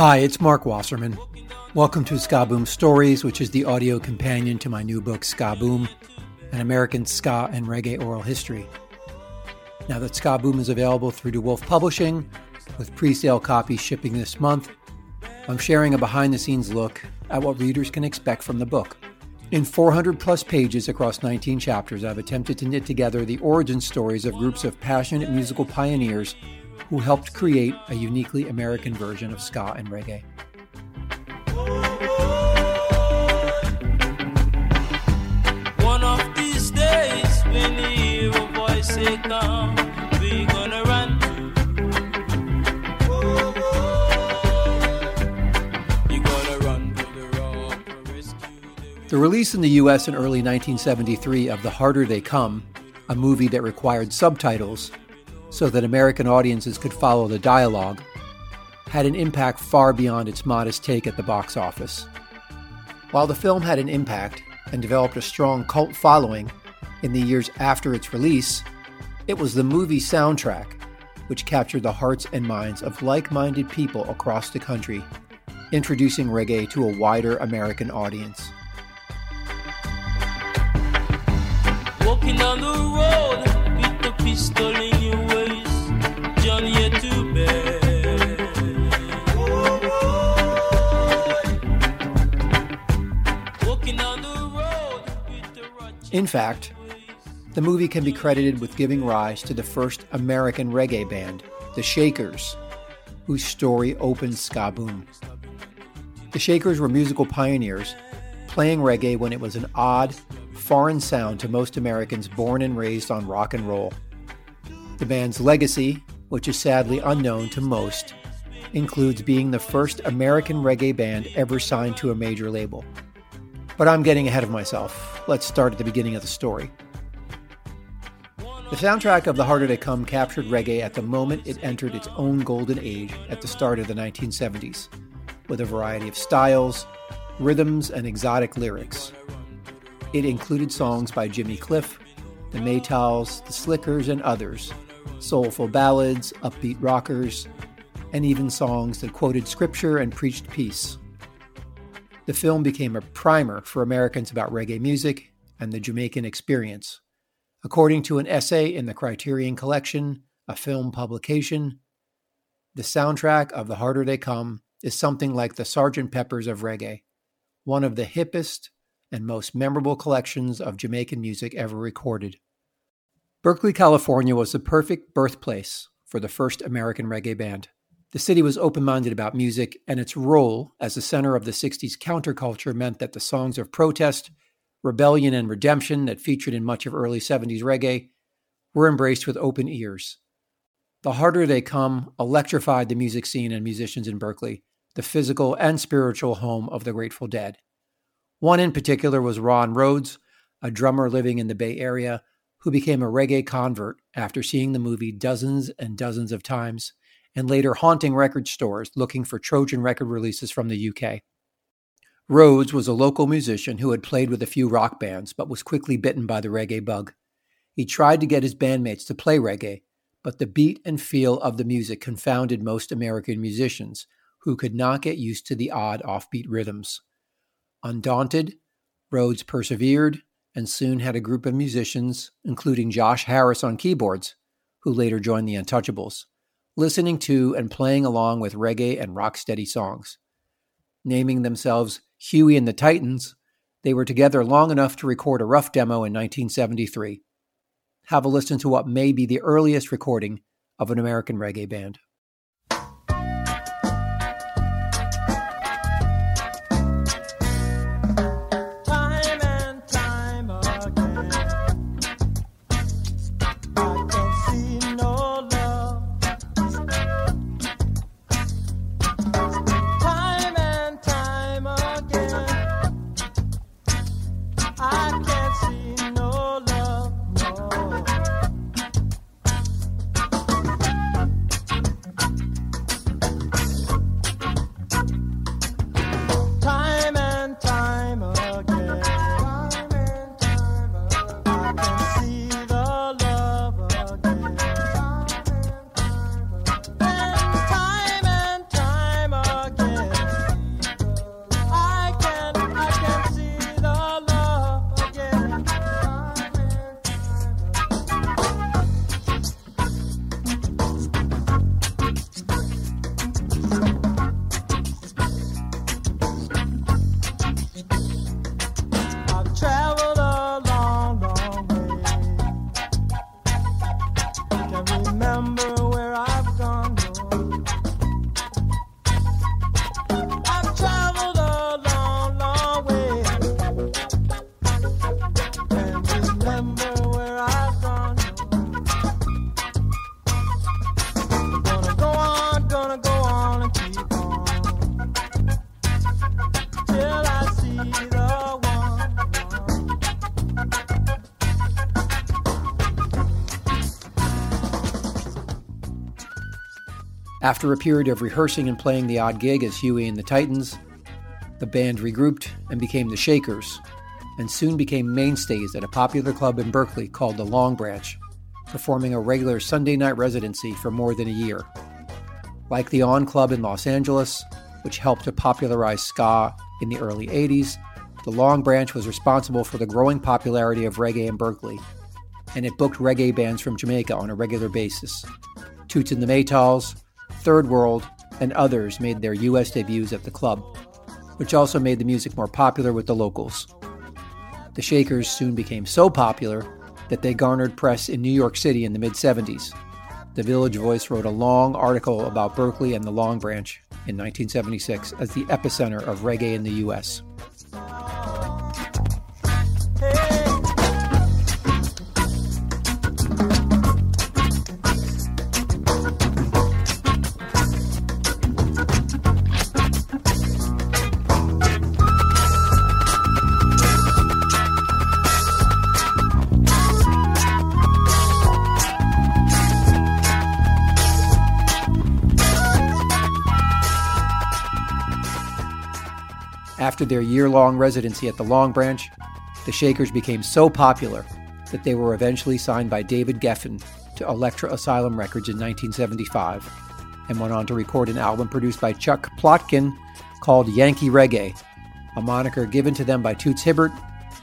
Hi, it's Marc Wasserman. Welcome to Ska Boom Stories, which is the audio companion to my new book, Ska Boom, an American ska and reggae oral history. Now that Ska Boom is available through DiWulf Publishing, with pre sale copies shipping this month, I'm sharing a behind the scenes look at what readers can expect from the book. In 400 plus pages across 19 chapters, I've attempted to knit together the origin stories of groups of passionate musical pioneers who helped create a uniquely American version of ska and reggae. One of these days, when you hear a voice say, Come, we gonna run. You gonna run to the rock or rescue the The release in the US in early 1973 of The Harder They Come, a movie that required subtitles so that American audiences could follow the dialogue, had an impact far beyond its modest take at the box office. While the film had an impact and developed a strong cult following in the years after its release, it was the movie soundtrack which captured the hearts and minds of like minded people across the country, introducing reggae to a wider American audience. Walking the road with the pistol in your In fact, the movie can be credited with giving rise to the first American reggae band, the Shakers, whose story opens Ska Boom. The Shakers were musical pioneers, playing reggae when it was an odd, foreign sound to most Americans born and raised on rock and roll. The band's legacy, which is sadly unknown to most, includes being the first American reggae band ever signed to a major label. But I'm getting ahead of myself. Let's start at the beginning of the story. The soundtrack of The Harder They Come captured reggae at the moment it entered its own golden age at the start of the 1970s, with a variety of styles, rhythms, and exotic lyrics. It included songs by Jimmy Cliff, the Maytals, the Slickers, and others, soulful ballads, upbeat rockers, and even songs that quoted scripture and preached peace. The film became a primer for Americans about reggae music and the Jamaican experience. According to an essay in the Criterion Collection, a film publication, the soundtrack of The Harder They Come is something like the Sgt. Pepper's of reggae, one of the hippest and most memorable collections of Jamaican music ever recorded. Berkeley, California was the perfect birthplace for the first American reggae band. The city was open minded about music, and its role as the center of the 60s counterculture meant that the songs of protest, rebellion, and redemption that featured in much of early 70s reggae were embraced with open ears. The Harder They Come electrified the music scene and musicians in Berkeley, the physical and spiritual home of the Grateful Dead. One in particular was Ron Rhodes, a drummer living in the Bay Area who became a reggae convert after seeing the movie dozens and dozens of times and later haunting record stores looking for Trojan record releases from the UK. Rhodes was a local musician who had played with a few rock bands but was quickly bitten by the reggae bug. He tried to get his bandmates to play reggae, but the beat and feel of the music confounded most American musicians who could not get used to the odd offbeat rhythms. Undaunted, Rhodes persevered and soon had a group of musicians, including Josh Harris on keyboards, who later joined the Untouchables, listening to and playing along with reggae and rocksteady songs. Naming themselves Huey and the Titans, they were together long enough to record a rough demo in 1973. Have a listen to what may be the earliest recording of an American reggae band. After a period of rehearsing and playing the odd gig as Huey and the Titans, the band regrouped and became the Shakers, and soon became mainstays at a popular club in Berkeley called the Long Branch, performing a regular Sunday night residency for more than a year. Like the On Club in Los Angeles, which helped to popularize ska in the early 80s, the Long Branch was responsible for the growing popularity of reggae in Berkeley, and it booked reggae bands from Jamaica on a regular basis. Toots and the Maytals, Third World, and others made their U.S. debuts at the club, which also made the music more popular with the locals. The Shakers soon became so popular that they garnered press in New York City in the mid 70s. The Village Voice wrote a long article about Berkeley and the Long Branch in 1976 as the epicenter of reggae in the U.S. After their year long residency at the Long Branch, the Shakers became so popular that they were eventually signed by David Geffen to Elektra Asylum Records in 1975 and went on to record an album produced by Chuck Plotkin called Yankee Reggae, a moniker given to them by Toots Hibbert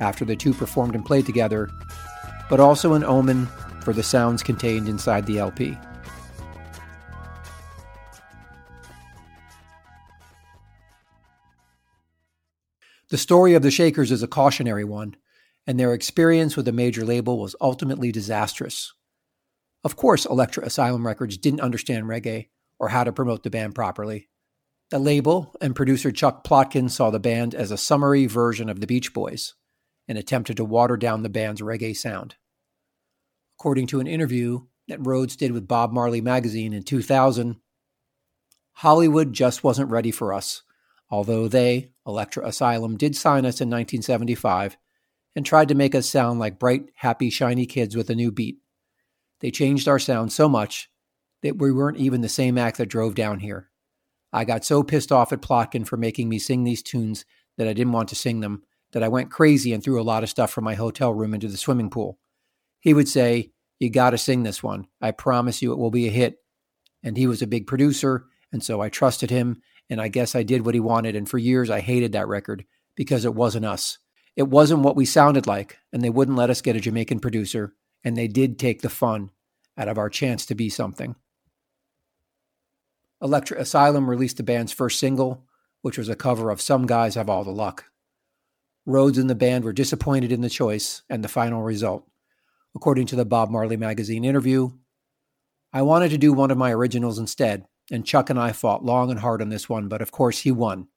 after the two performed and played together, but also an omen for the sounds contained inside the LP. The story of the Shakers is a cautionary one, and their experience with a major label was ultimately disastrous. Of course, Elektra Asylum Records didn't understand reggae or how to promote the band properly. The label and producer Chuck Plotkin saw the band as a summery version of the Beach Boys and attempted to water down the band's reggae sound. According to an interview that Rhodes did with Bob Marley magazine in 2000, Hollywood just wasn't ready for us although they, Elektra Asylum, did sign us in 1975 and tried to make us sound like bright, happy, shiny kids with a new beat. They changed our sound so much that we weren't even the same act that drove down here. I got so pissed off at Plotkin for making me sing these tunes that I didn't want to sing them that I went crazy and threw a lot of stuff from my hotel room into the swimming pool. He would say, You got to sing this one. I promise you it will be a hit. And he was a big producer, and so I trusted him and I guess I did what he wanted. And for years, I hated that record because it wasn't us. It wasn't what we sounded like, and they wouldn't let us get a Jamaican producer, and they did take the fun out of our chance to be something. Elektra Asylum released the band's first single, which was a cover of Some Guys Have All the Luck. Rhodes and the band were disappointed in the choice and the final result. According to the Bob Marley magazine interview, I wanted to do one of my originals instead, and Chuck and I fought long and hard on this one, but of course he won.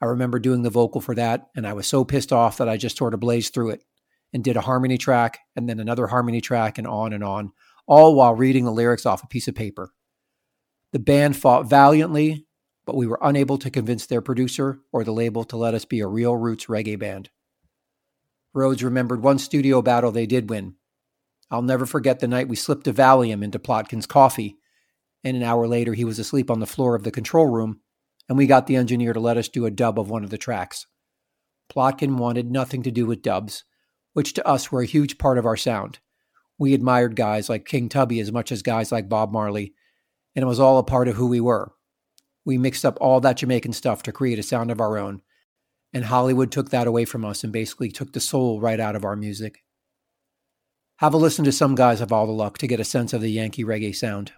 I remember doing the vocal for that, and I was so pissed off that I just sort of blazed through it and did a harmony track and then another harmony track and on and on, all while reading the lyrics off a piece of paper. The band fought valiantly, but we were unable to convince their producer or the label to let us be a real roots reggae band. Rhodes remembered one studio battle they did win. I'll never forget the night we slipped a Valium into Plotkin's coffee and an hour later he was asleep on the floor of the control room, and we got the engineer to let us do a dub of one of the tracks. Plotkin wanted nothing to do with dubs, which to us were a huge part of our sound. We admired guys like King Tubby as much as guys like Bob Marley, and it was all a part of who we were. We mixed up all that Jamaican stuff to create a sound of our own, and Hollywood took that away from us and basically took the soul right out of our music. Have a listen to some guys have all the luck to get a sense of the Yankee reggae sound.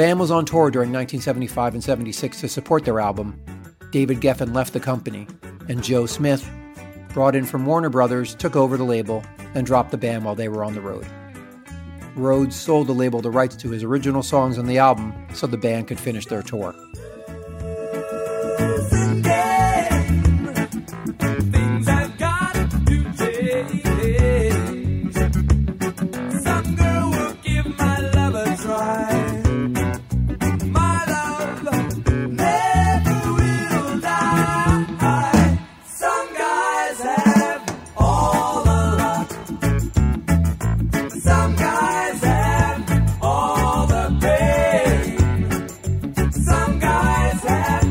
Band was on tour during 1975 and 76 to support their album, David Geffen left the company, and Joe Smith, brought in from Warner Brothers, took over the label and dropped the band while they were on the road. Rhodes sold the label the rights to his original songs on the album so the band could finish their tour.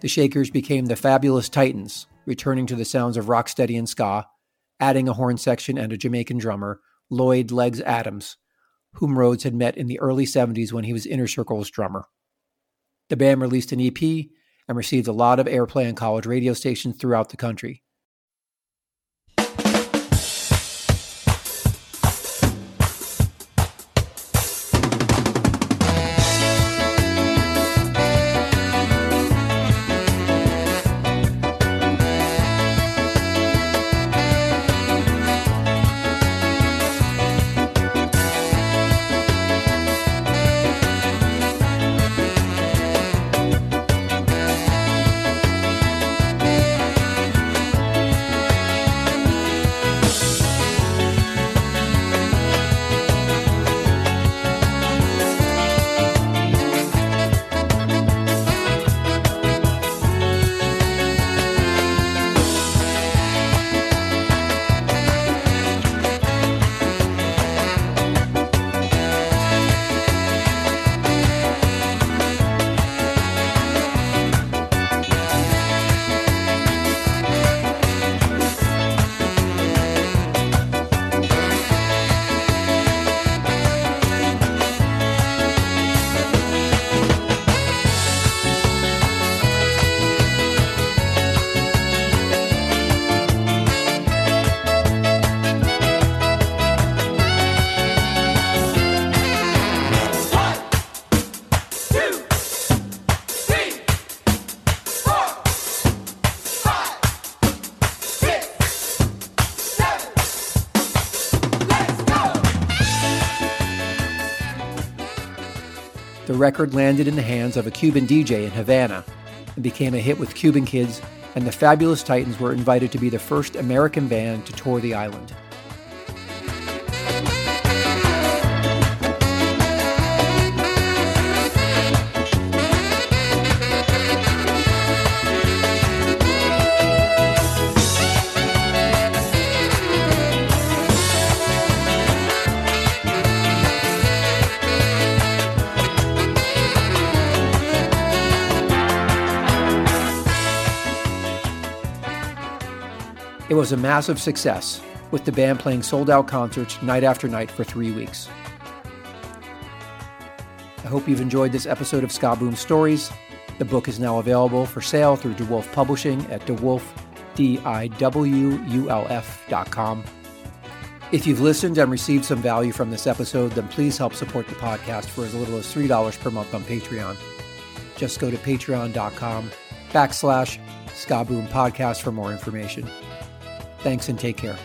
the Shakers became the Fabulous Titans, returning to the sounds of rocksteady and ska, adding a horn section and a Jamaican drummer, Lloyd Legs Adams, whom Rhodes had met in the early 70s when he was Inner Circle's drummer. The band released an EP and received a lot of airplay on college radio stations throughout the country. Record landed in the hands of a Cuban DJ in Havana and became a hit with Cuban kids, and the Fabulous Titans were invited to be the first American band to tour the island. It was a massive success, with the band playing sold out concerts night after night for three weeks. I hope you've enjoyed this episode of Ska Boom Stories. The book is now available for sale through DiWulf Publishing at DiWulf, D-I-W-U-L-F dot com. If you've listened and received some value from this episode, then please help support the podcast for as little as $3 per month on Patreon. Just go to patreon.com backslash Ska Boom Podcast for more information. Thanks and take care.